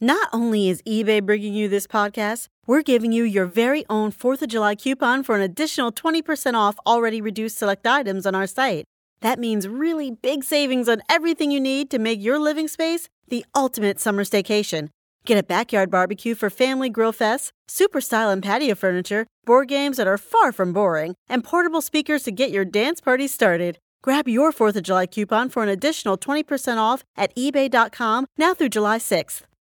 Not only is eBay bringing you this podcast, we're giving you your very own 4th of July coupon for an additional 20% off already reduced select items on our site. That means really big savings on everything you need to make your living space the ultimate summer staycation. Get a backyard barbecue for family grill fests, super style and patio furniture, board games that are far from boring, and portable speakers to get your dance party started. Grab your 4th of July coupon for an additional 20% off at eBay.com now through July 6th.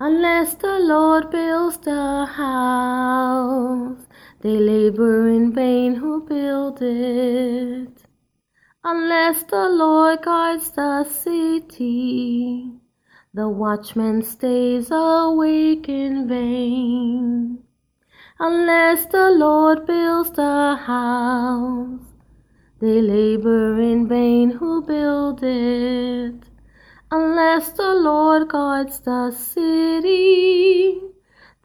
Unless the Lord builds the house, they labor in vain who build it. Unless the Lord guards the city, the watchman stays awake in vain. Unless the Lord builds the house, they labor in vain who unless the Lord guards the city.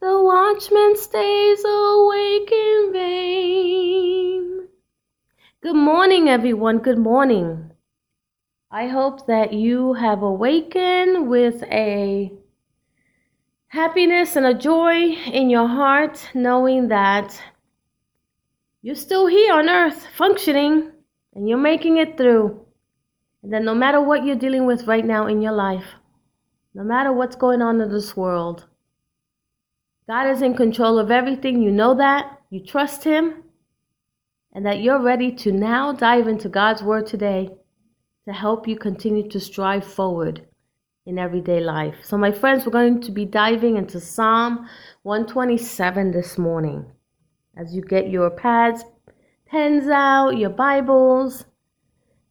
The watchman stays awake in vain. Good morning, everyone. Good morning. I hope that you have awakened with a happiness and a joy in your heart, knowing that you're still here on earth functioning and you're making it through. And that no matter what you're dealing with right now in your life, no matter what's going on in this world, God is in control of everything. You know that. You trust Him. And that you're ready to now dive into God's Word today to help you continue to strive forward in everyday life. So, my friends, we're going to be diving into Psalm 127 this morning. As you get your pads, pens out, your Bibles,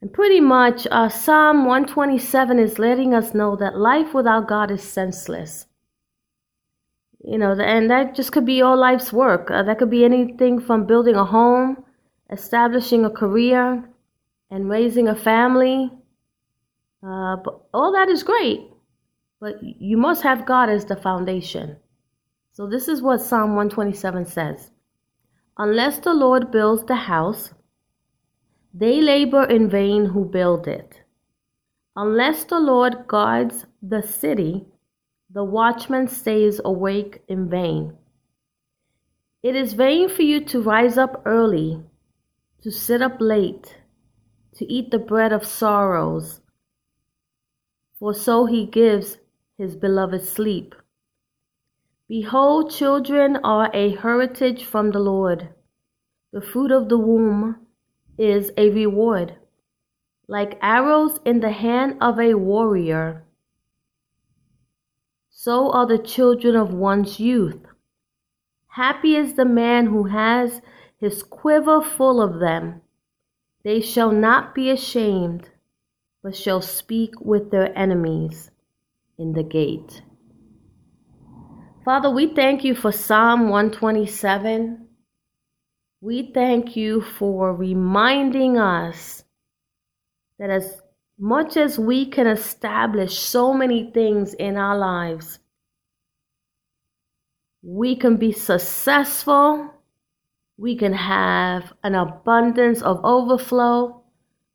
and pretty much, uh, Psalm 127 is letting us know that life without God is senseless. You know, and that just could be all life's work. Uh, that could be anything from building a home, establishing a career, and raising a family. Uh, but all that is great, but you must have God as the foundation. So, this is what Psalm 127 says Unless the Lord builds the house, they labor in vain who build it. Unless the Lord guards the city, the watchman stays awake in vain. It is vain for you to rise up early, to sit up late, to eat the bread of sorrows, for so he gives his beloved sleep. Behold, children are a heritage from the Lord, the fruit of the womb is a reward, like arrows in the hand of a warrior. So are the children of one's youth. Happy is the man who has his quiver full of them. They shall not be ashamed, but shall speak with their enemies in the gate. Father, we thank you for Psalm 127. We thank you for reminding us that as much as we can establish so many things in our lives, we can be successful, we can have an abundance of overflow,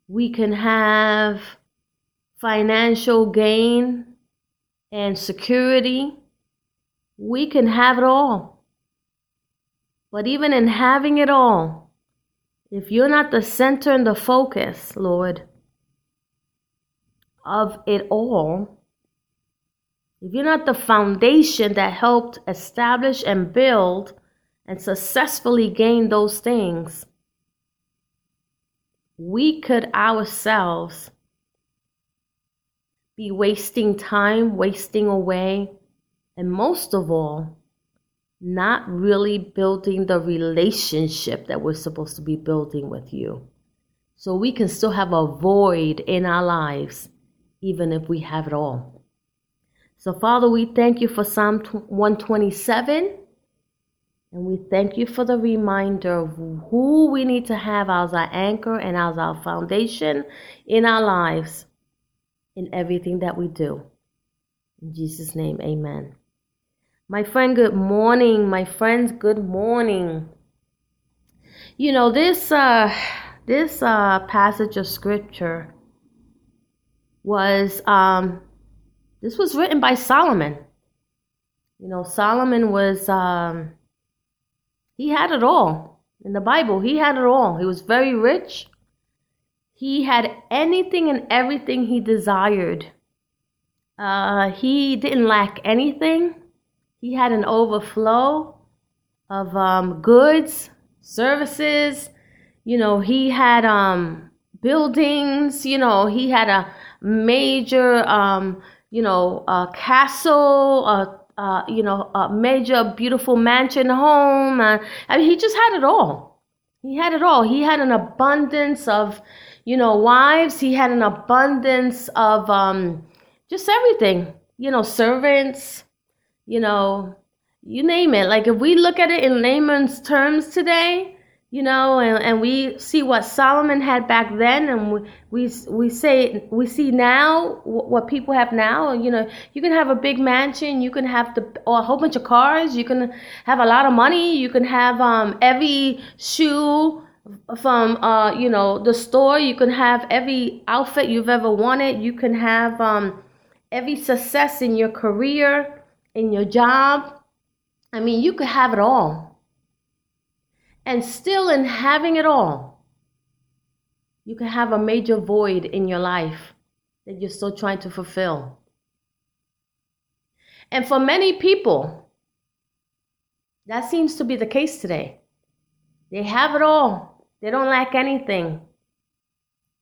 we can have financial gain and security, we can have it all. But even in having it all, if you're not the center and the focus, Lord, of it all, if you're not the foundation that helped establish and build and successfully gain those things, we could ourselves be wasting time, wasting away, and most of all, not really building the relationship that we're supposed to be building with you. So we can still have a void in our lives, even if we have it all. So, Father, we thank you for Psalm 127. And we thank you for the reminder of who we need to have as our anchor and as our foundation in our lives, in everything that we do. In Jesus' name, amen. My friend, good morning. My friends, good morning. You know, this uh this uh passage of scripture was um this was written by Solomon. You know, Solomon was um he had it all. In the Bible, he had it all. He was very rich. He had anything and everything he desired. Uh, he didn't lack anything. He had an overflow of um, goods, services. You know, he had um, buildings. You know, he had a major, um, you know, a castle, a, uh, you know, a major beautiful mansion home. Uh, I mean, he just had it all. He had it all. He had an abundance of, you know, wives. He had an abundance of um, just everything. You know, servants you know, you name it. Like if we look at it in layman's terms today, you know, and, and we see what Solomon had back then, and we, we we say we see now what people have now. You know, you can have a big mansion, you can have the or a whole bunch of cars, you can have a lot of money, you can have um, every shoe from uh, you know the store, you can have every outfit you've ever wanted, you can have um, every success in your career in your job. I mean, you could have it all. And still, in having it all, you can have a major void in your life that you're still trying to fulfill. And for many people, that seems to be the case today. They have it all, they don't lack anything.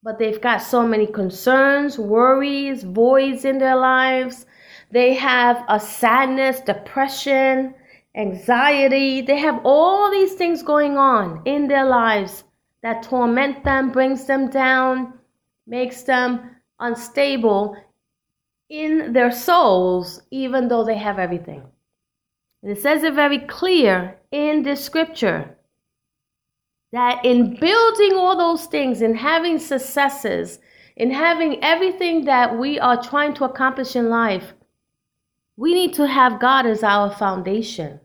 But they've got so many concerns, worries, voids in their lives they have a sadness, depression, anxiety. They have all these things going on in their lives that torment them, brings them down, makes them unstable in their souls, even though they have everything. And it says it very clear in this scripture that in building all those things, in having successes, in having everything that we are trying to accomplish in life, we need to have God as our foundation.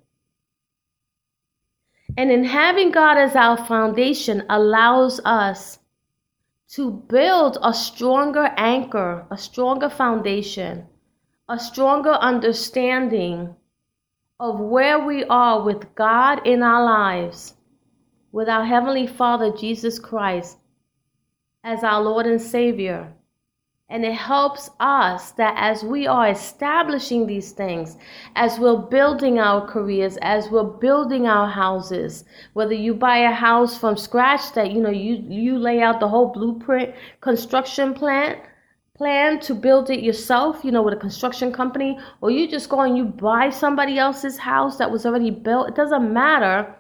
And in having God as our foundation allows us to build a stronger anchor, a stronger foundation, a stronger understanding of where we are with God in our lives, with our Heavenly Father, Jesus Christ, as our Lord and Savior. And it helps us that as we are establishing these things, as we're building our careers, as we're building our houses, whether you buy a house from scratch that you know you you lay out the whole blueprint construction plan plan to build it yourself, you know, with a construction company, or you just go and you buy somebody else's house that was already built, it doesn't matter.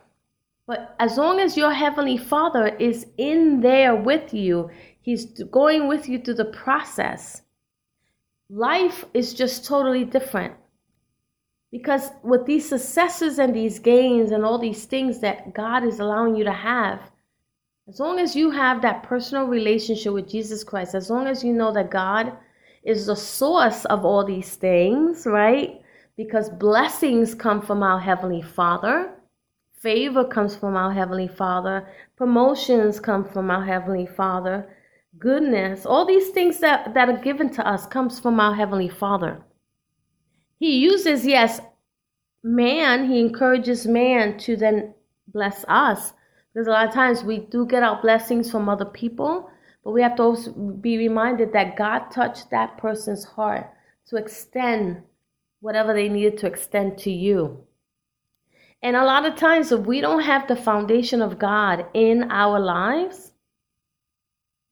But as long as your heavenly Father is in there with you, He's going with you through the process. Life is just totally different. Because with these successes and these gains and all these things that God is allowing you to have, as long as you have that personal relationship with Jesus Christ, as long as you know that God is the source of all these things, right? Because blessings come from our Heavenly Father, favor comes from our Heavenly Father, promotions come from our Heavenly Father goodness, all these things that, that are given to us comes from our Heavenly Father. He uses, yes, man, he encourages man to then bless us. Because a lot of times we do get our blessings from other people, but we have to also be reminded that God touched that person's heart to extend whatever they needed to extend to you. And a lot of times, if we don't have the foundation of God in our lives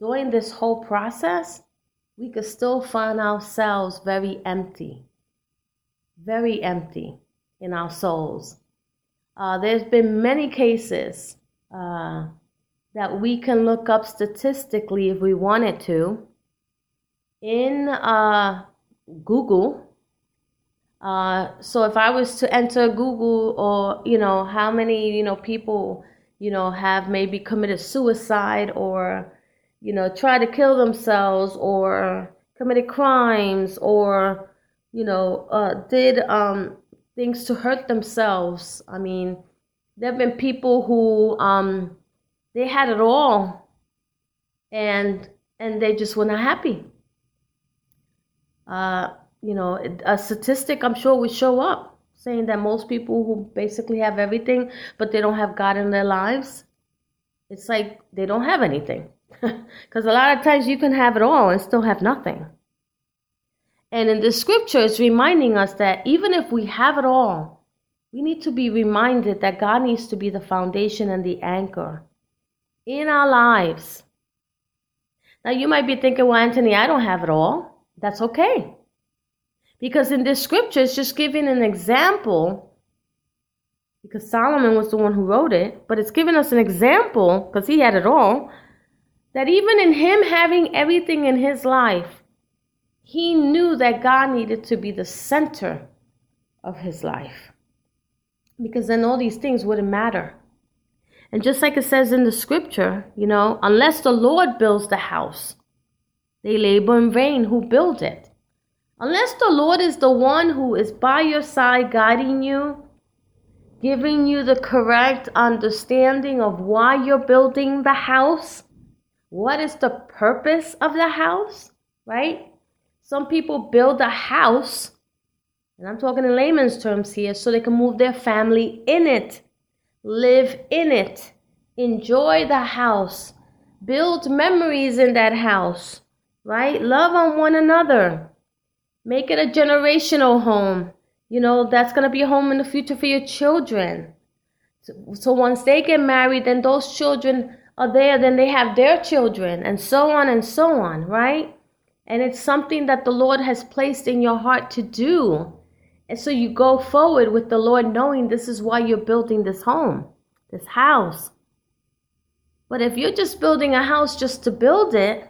during this whole process, we could still find ourselves very empty, very empty in our souls. Uh, there's been many cases uh, that we can look up statistically if we wanted to in uh, Google uh, so if I was to enter Google or, you know, how many, you know, people, you know, have maybe committed suicide or, you know, try to kill themselves or committed crimes or, you know, uh, did um, things to hurt themselves. I mean, there have been people who um, they had it all and and they just were not happy. Uh, you know, a statistic I'm sure would show up saying that most people who basically have everything but they don't have God in their lives, it's like they don't have anything. Because a lot of times you can have it all and still have nothing. And in the scripture, it's reminding us that even if we have it all, we need to be reminded that God needs to be the foundation and the anchor in our lives. Now, you might be thinking, well, Antonia, I don't have it all. That's okay. Because in this scripture, it's just giving an example, because Solomon was the one who wrote it, but it's giving us an example, because he had it all, that even in him having everything in his life, he knew that God needed to be the center of his life. Because then all these things wouldn't matter. And just like it says in the scripture, you know, unless the Lord builds the house, they labor in vain who build it. Unless the Lord is the one who is by your side, guiding you, giving you the correct understanding of why you're building the house, what is the purpose of the house, right? Some people build a house, and I'm talking in layman's terms here, so they can move their family in it, live in it, enjoy the house, build memories in that house, right? Love on one another. Make it a generational home. You know, that's going to be a home in the future for your children. So, once they get married, then those children are there, then they have their children, and so on and so on, right? And it's something that the Lord has placed in your heart to do. And so you go forward with the Lord knowing this is why you're building this home, this house. But if you're just building a house just to build it,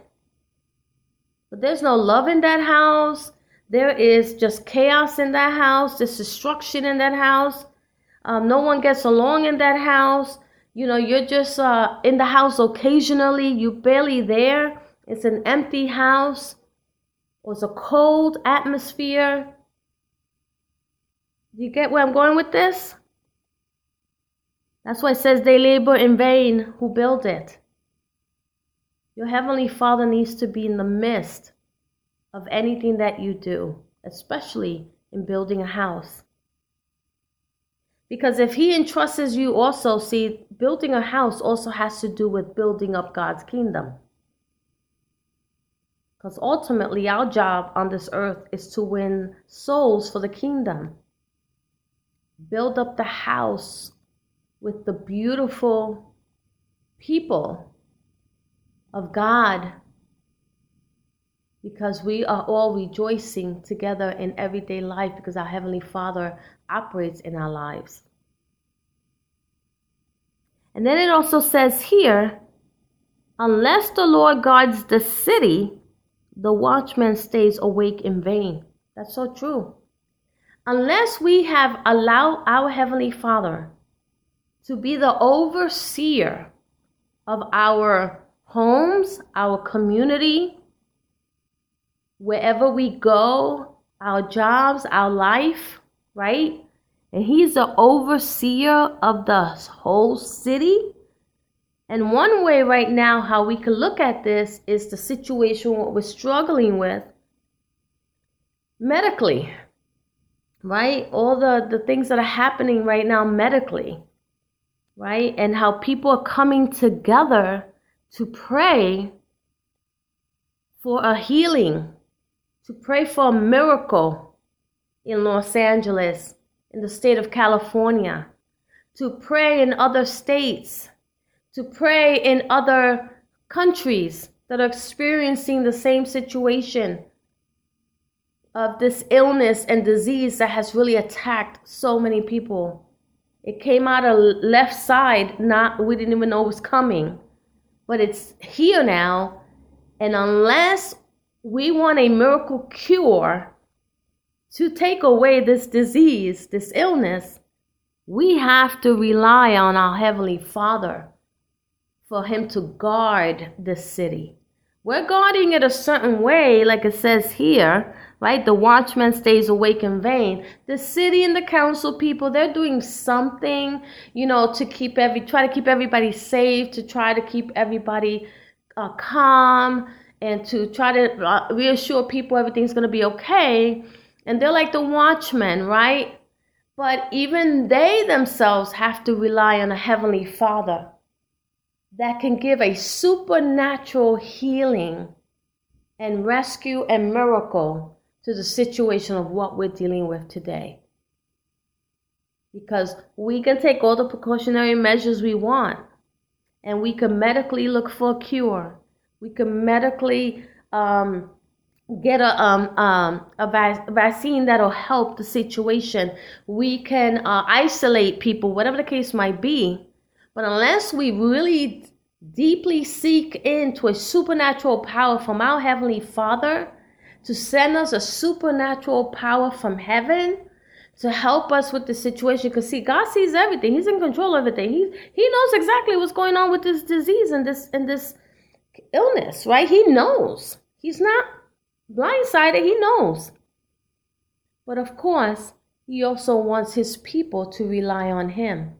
but there's no love in that house, there is just chaos in that house, there's destruction in that house. Um, no one gets along in that house. You know, you're just uh, in the house occasionally, you barely there. It's an empty house. It's a cold atmosphere. You get where I'm going with this? That's why it says they labor in vain who build it. Your Heavenly Father needs to be in the midst of anything that you do, especially in building a house. Because if He entrusts you also, see, building a house also has to do with building up God's kingdom. Because ultimately, our job on this earth is to win souls for the kingdom. Build up the house with the beautiful people of God because we are all rejoicing together in everyday life because our Heavenly Father operates in our lives. And then it also says here, unless the Lord guards the city, the watchman stays awake in vain. That's so true. Unless we have allowed our Heavenly Father to be the overseer of our homes, our community, wherever we go, our jobs, our life, right? And he's the overseer of the whole city. And one way right now, how we can look at this is the situation what we're struggling with medically, right? All the, the things that are happening right now medically, right? And how people are coming together to pray for a healing to pray for a miracle in Los Angeles, in the state of California, to pray in other states, to pray in other countries that are experiencing the same situation of this illness and disease that has really attacked so many people. It came out of left side, not we didn't even know it was coming. But it's here now. And unless we want a miracle cure to take away this disease, this illness, we have to rely on our Heavenly Father for Him to guard this city. We're guarding it a certain way, like it says here, right? The watchman stays awake in vain. The city and the council people, they're doing something, you know, to keep every, try to keep everybody safe, to try to keep everybody uh, calm, and to try to uh, reassure people everything's going to be okay. And they're like the watchmen, right? But even they themselves have to rely on a heavenly Father that can give a supernatural healing and rescue and miracle to the situation of what we're dealing with today. Because we can take all the precautionary measures we want, and we can medically look for a cure. We can medically um, get a um, um, a, vac- vaccine that'll help the situation. We can uh, isolate people, whatever the case might be. But unless we really deeply seek into a supernatural power from our Heavenly Father to send us a supernatural power from heaven to help us with the situation. Because see, God sees everything. He's in control of everything. He He knows exactly what's going on with this disease and this and this illness, right? He knows. He's not blindsided, he knows. But of course, he also wants his people to rely on him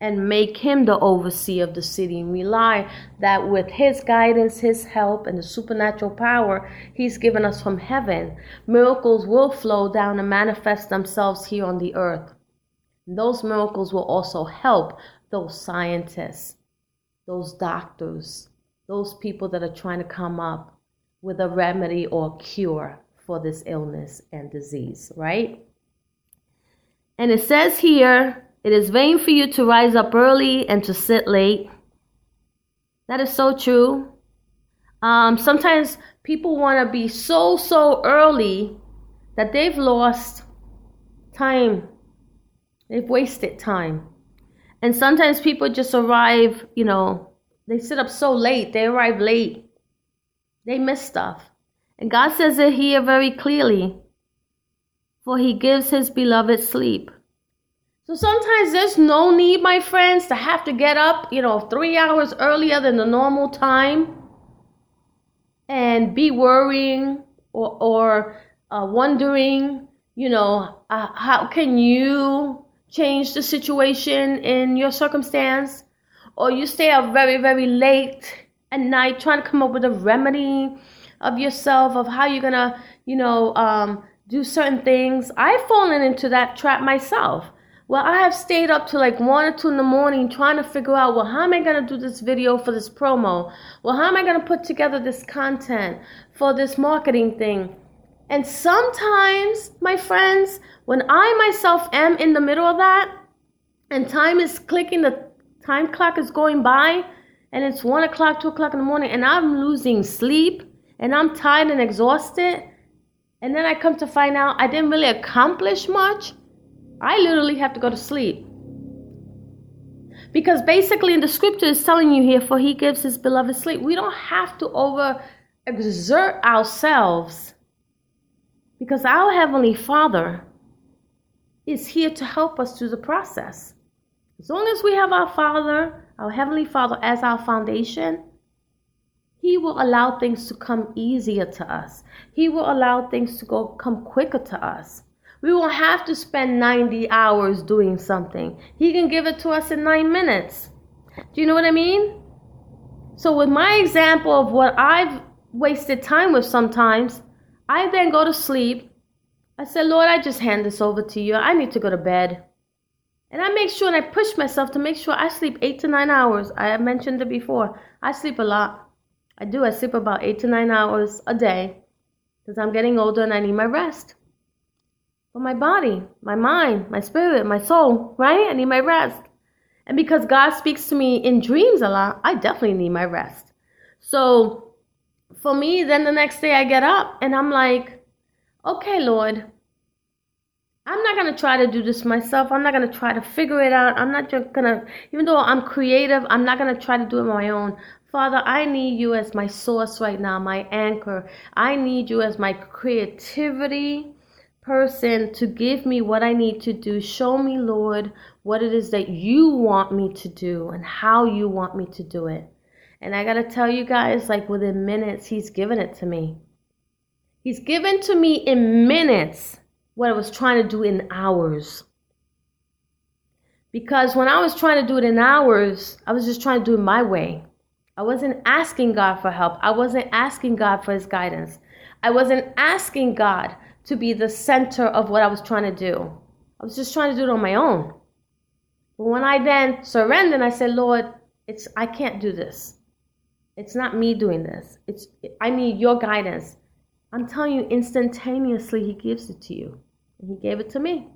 and make him the overseer of the city and rely that with his guidance, his help, and the supernatural power he's given us from heaven, miracles will flow down and manifest themselves here on the earth. those miracles will also help those scientists, those doctors, those people that are trying to come up with a remedy or cure for this illness and disease, right? And it says here, it is vain for you to rise up early and to sit late. That is so true. Um, sometimes people want to be so, so early that they've lost time. They've wasted time. And sometimes people just arrive, you know, they sit up so late, they arrive late they miss stuff. And God says it here very clearly. For he gives his beloved sleep. So sometimes there's no need, my friends, to have to get up, you know, three hours earlier than the normal time and be worrying or, or uh, wondering, you know, uh, how can you change the situation in your circumstance? Or you stay up very, very late at night trying to come up with a remedy of yourself of how you're gonna you know um, do certain things. I've fallen into that trap myself. Well i have stayed up to like one or two in the morning trying to figure out well how am i gonna do this video for this promo? Well how am i gonna put together this content for this marketing thing? And sometimes my friends when i myself am in the middle of that and time is clicking the time clock is going by and it's one o'clock, two o'clock in the morning, and I'm losing sleep and I'm tired and exhausted, and then I come to find out I didn't really accomplish much, I literally have to go to sleep. Because basically, in the scripture is telling you here, for he gives his beloved sleep. We don't have to over exert ourselves because our Heavenly Father is here to help us through the process. As long as we have our Father our Heavenly Father as our foundation, He will allow things to come easier to us. He will allow things to go come quicker to us. We won't have to spend 90 hours doing something. He can give it to us in nine minutes. Do you know what I mean? So, with my example of what I've wasted time with sometimes, I then go to sleep. I said, Lord, I just hand this over to you. I need to go to bed. And I make sure and I push myself to make sure I sleep eight to nine hours. I have mentioned it before. I sleep a lot. I do. I sleep about eight to nine hours a day because I'm getting older and I need my rest. But my body, my mind, my spirit, my soul, right? I need my rest. And because God speaks to me in dreams a lot, I definitely need my rest. So for me, then the next day I get up and I'm like, okay, Lord, I'm not going to try to do this myself. I'm not going to try to figure it out. I'm not just going to, even though I'm creative, I'm not going to try to do it on my own. Father, I need you as my source right now, my anchor. I need you as my creativity person to give me what I need to do. Show me, Lord, what it is that you want me to do and how you want me to do it. And I got to tell you guys, like within minutes, he's given it to me. He's given to me in minutes what I was trying to do in hours. Because when I was trying to do it in hours, I was just trying to do it my way. I wasn't asking God for help. I wasn't asking God for his guidance. I wasn't asking God to be the center of what I was trying to do. I was just trying to do it on my own. But when I then surrendered, I said, Lord, it's I can't do this. It's not me doing this. It's I need your guidance. I'm telling you, instantaneously he gives it to you. He gave it to me.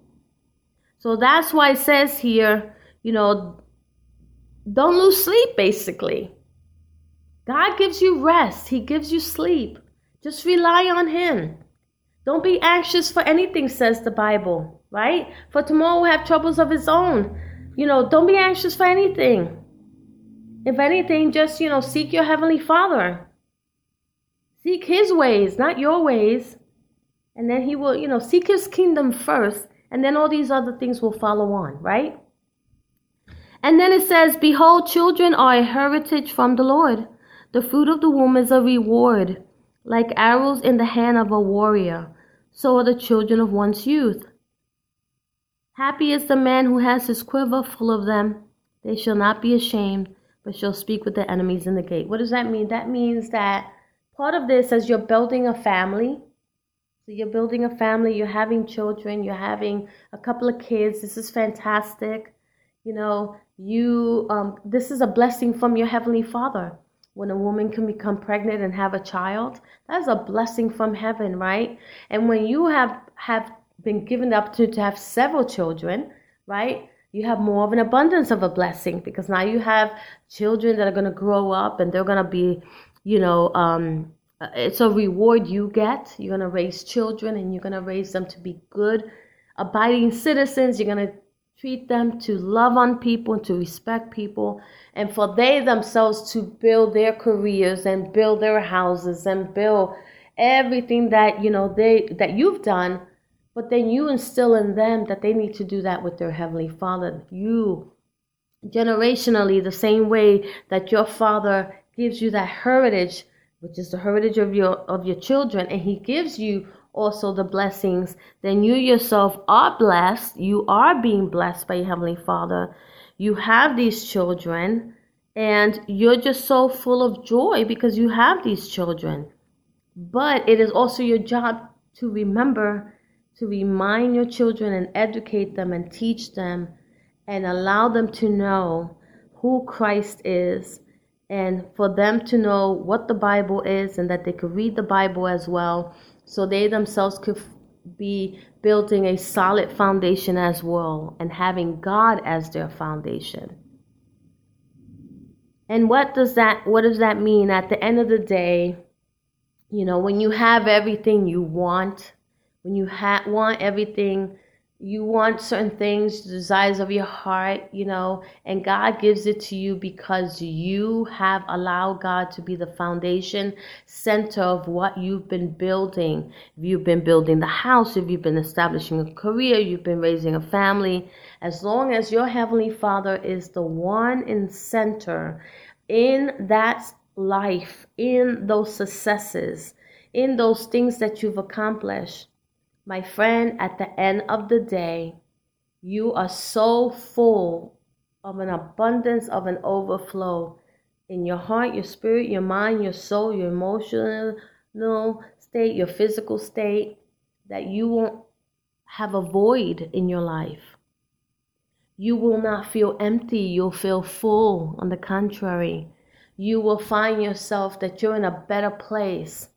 So that's why it says here, you know, don't lose sleep, basically. God gives you rest, He gives you sleep. Just rely on Him. Don't be anxious for anything, says the Bible, right? For tomorrow will have troubles of its own. You know, don't be anxious for anything. If anything, just, you know, seek your Heavenly Father. Seek His ways, not your ways. And then He will, you know, seek His kingdom first, and then all these other things will follow on, right? And then it says, Behold, children are a heritage from the Lord. The fruit of the womb is a reward. Like arrows in the hand of a warrior, so are the children of one's youth. Happy is the man who has his quiver full of them. They shall not be ashamed, but shall speak with their enemies in the gate. What does that mean? That means that part of this, as you're building a family, so you're building a family, you're having children, you're having a couple of kids. This is fantastic. You know, you um, this is a blessing from your heavenly Father when a woman can become pregnant and have a child that's a blessing from heaven right and when you have have been given the opportunity to have several children right you have more of an abundance of a blessing because now you have children that are going to grow up and they're going to be you know um, Uh, it's a reward you get. You're going to raise children and you're going to raise them to be good abiding citizens. You're going to treat them to love on people and to respect people. And for they themselves to build their careers and build their houses and build everything that you know they that you've done but then you instill in them that they need to do that with their heavenly father. You generationally the same way that your father gives you that heritage which is the heritage of your of your children and he gives you also the blessings, then you yourself are blessed. You are being blessed by your Heavenly Father. You have these children, and you're just so full of joy because you have these children. But it is also your job to remember to remind your children and educate them and teach them and allow them to know who Christ is and for them to know what the Bible is and that they could read the Bible as well so they themselves could be building a solid foundation as well and having God as their foundation. And what does that what does that mean at the end of the day? You know, when you have everything you want, when you ha- want everything you want certain things, desires of your heart, you know, and God gives it to you because you have allowed God to be the foundation center of what you've been building. If you've been building the house, if you've been establishing a career, you've been raising a family, as long as your Heavenly Father is the one in center in that life, in those successes, in those things that you've accomplished my friend, at the end of the day, you are so full of an abundance of an overflow in your heart, your spirit, your mind, your soul, your emotional state, your physical state, that you won't have a void in your life. You will not feel empty, you'll feel full. On the contrary, you will find yourself that you're in a better place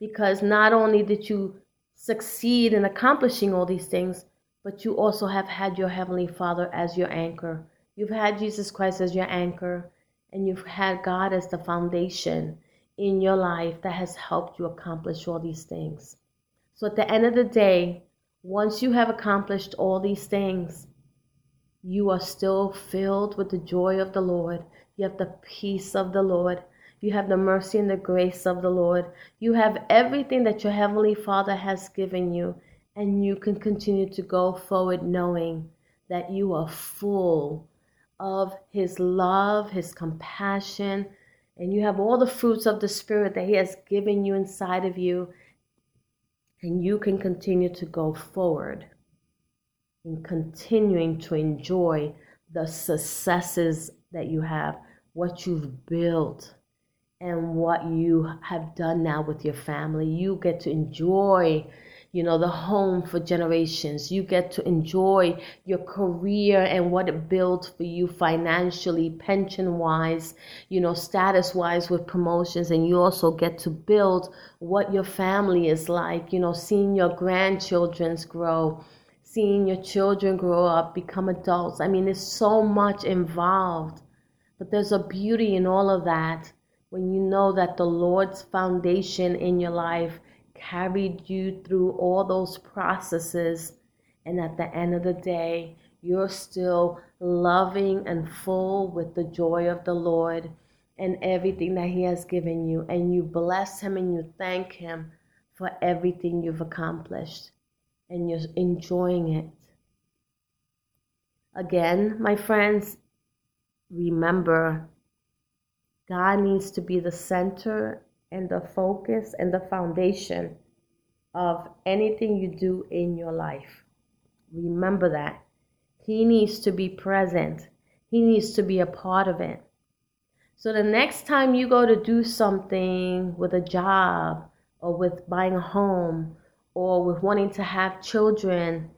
because not only did you succeed in accomplishing all these things, but you also have had your Heavenly Father as your anchor. You've had Jesus Christ as your anchor, and you've had God as the foundation in your life that has helped you accomplish all these things. So at the end of the day, once you have accomplished all these things, you are still filled with the joy of the Lord. You have the peace of the Lord. You have the mercy and the grace of the Lord. You have everything that your Heavenly Father has given you, and you can continue to go forward knowing that you are full of His love, His compassion, and you have all the fruits of the Spirit that He has given you inside of you, and you can continue to go forward in continuing to enjoy the successes that you have, what you've built, and what you have done now with your family. You get to enjoy you know, the home for generations. You get to enjoy your career and what it builds for you financially, pension wise, you know, status wise with promotions. And you also get to build what your family is like, you know, seeing your grandchildren's grow, seeing your children grow up, become adults. I mean, there's so much involved. But there's a beauty in all of that when you know that the Lord's foundation in your life carried you through all those processes. And at the end of the day, you're still loving and full with the joy of the Lord and everything that He has given you. And you bless Him and you thank Him for everything you've accomplished. And you're enjoying it. Again, my friends, remember God needs to be the center and the focus and the foundation of anything you do in your life. Remember that. He needs to be present, He needs to be a part of it. So the next time you go to do something with a job or with buying a home or with wanting to have children,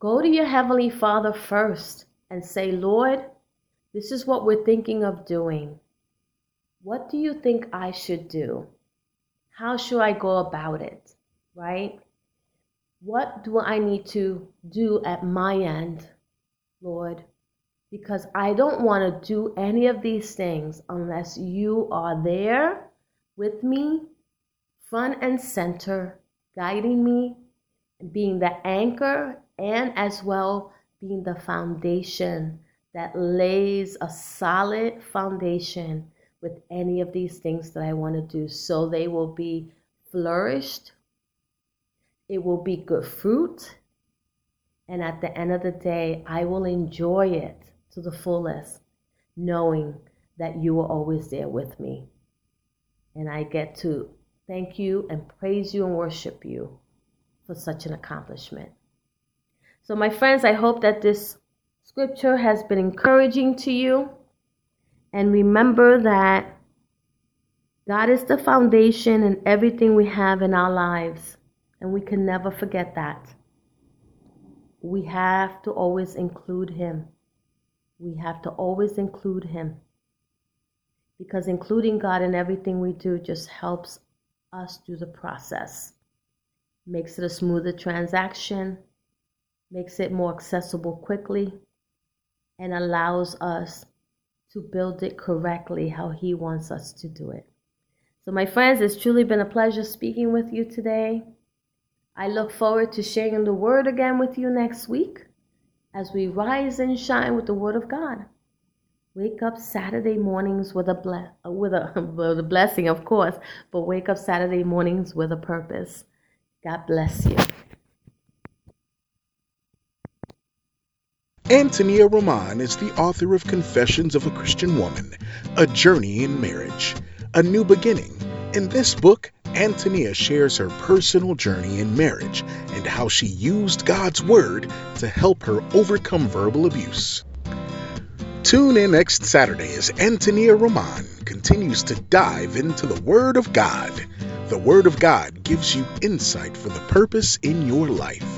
go to your Heavenly Father first and say, Lord, this is what we're thinking of doing. What do you think I should do? How should I go about it? Right? What do I need to do at my end, Lord? Because I don't want to do any of these things unless you are there with me, front and center, guiding me, being the anchor, and as well being the foundation that lays a solid foundation with any of these things that I want to do. So they will be flourished, it will be good fruit, and at the end of the day, I will enjoy it to the fullest, knowing that you are always there with me. And I get to thank you and praise you and worship you for such an accomplishment. So, my friends, I hope that this scripture has been encouraging to you. And remember that God is the foundation in everything we have in our lives. And we can never forget that. We have to always include Him. We have to always include Him. Because including God in everything we do just helps us do the process, makes it a smoother transaction, makes it more accessible quickly, and allows us to build it correctly how He wants us to do it. So, my friends, it's truly been a pleasure speaking with you today. I look forward to sharing the Word again with you next week as we rise and shine with the Word of God. Wake up Saturday mornings with a ble- with a with a blessing, of course, but wake up Saturday mornings with a purpose. God bless you. Antonia Roman is the author of Confessions of a Christian Woman, A Journey in Marriage, A New Beginning. In this book, Antonia shares her personal journey in marriage and how she used God's Word to help her overcome verbal abuse. Tune in next Saturday as Antonia Roman continues to dive into the Word of God. The Word of God gives you insight for the purpose in your life.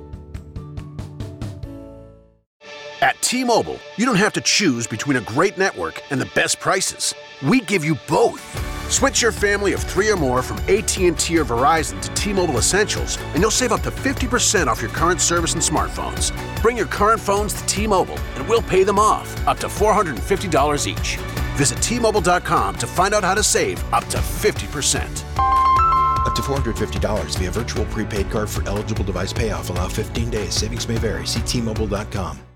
At T-Mobile, you don't have to choose between a great network and the best prices. We give you both. Switch your family of 3 or more from AT&T or Verizon to T-Mobile Essentials, and you'll save up to 50% off your current service and smartphones. Bring your current phones to T-Mobile, and we'll pay them off, up to $450 each. Visit T-Mobile.com to find out how to save up to 50%. Up to $450 via virtual prepaid card for eligible device payoff. Allow 15 days. Savings may vary. See T-Mobile.com.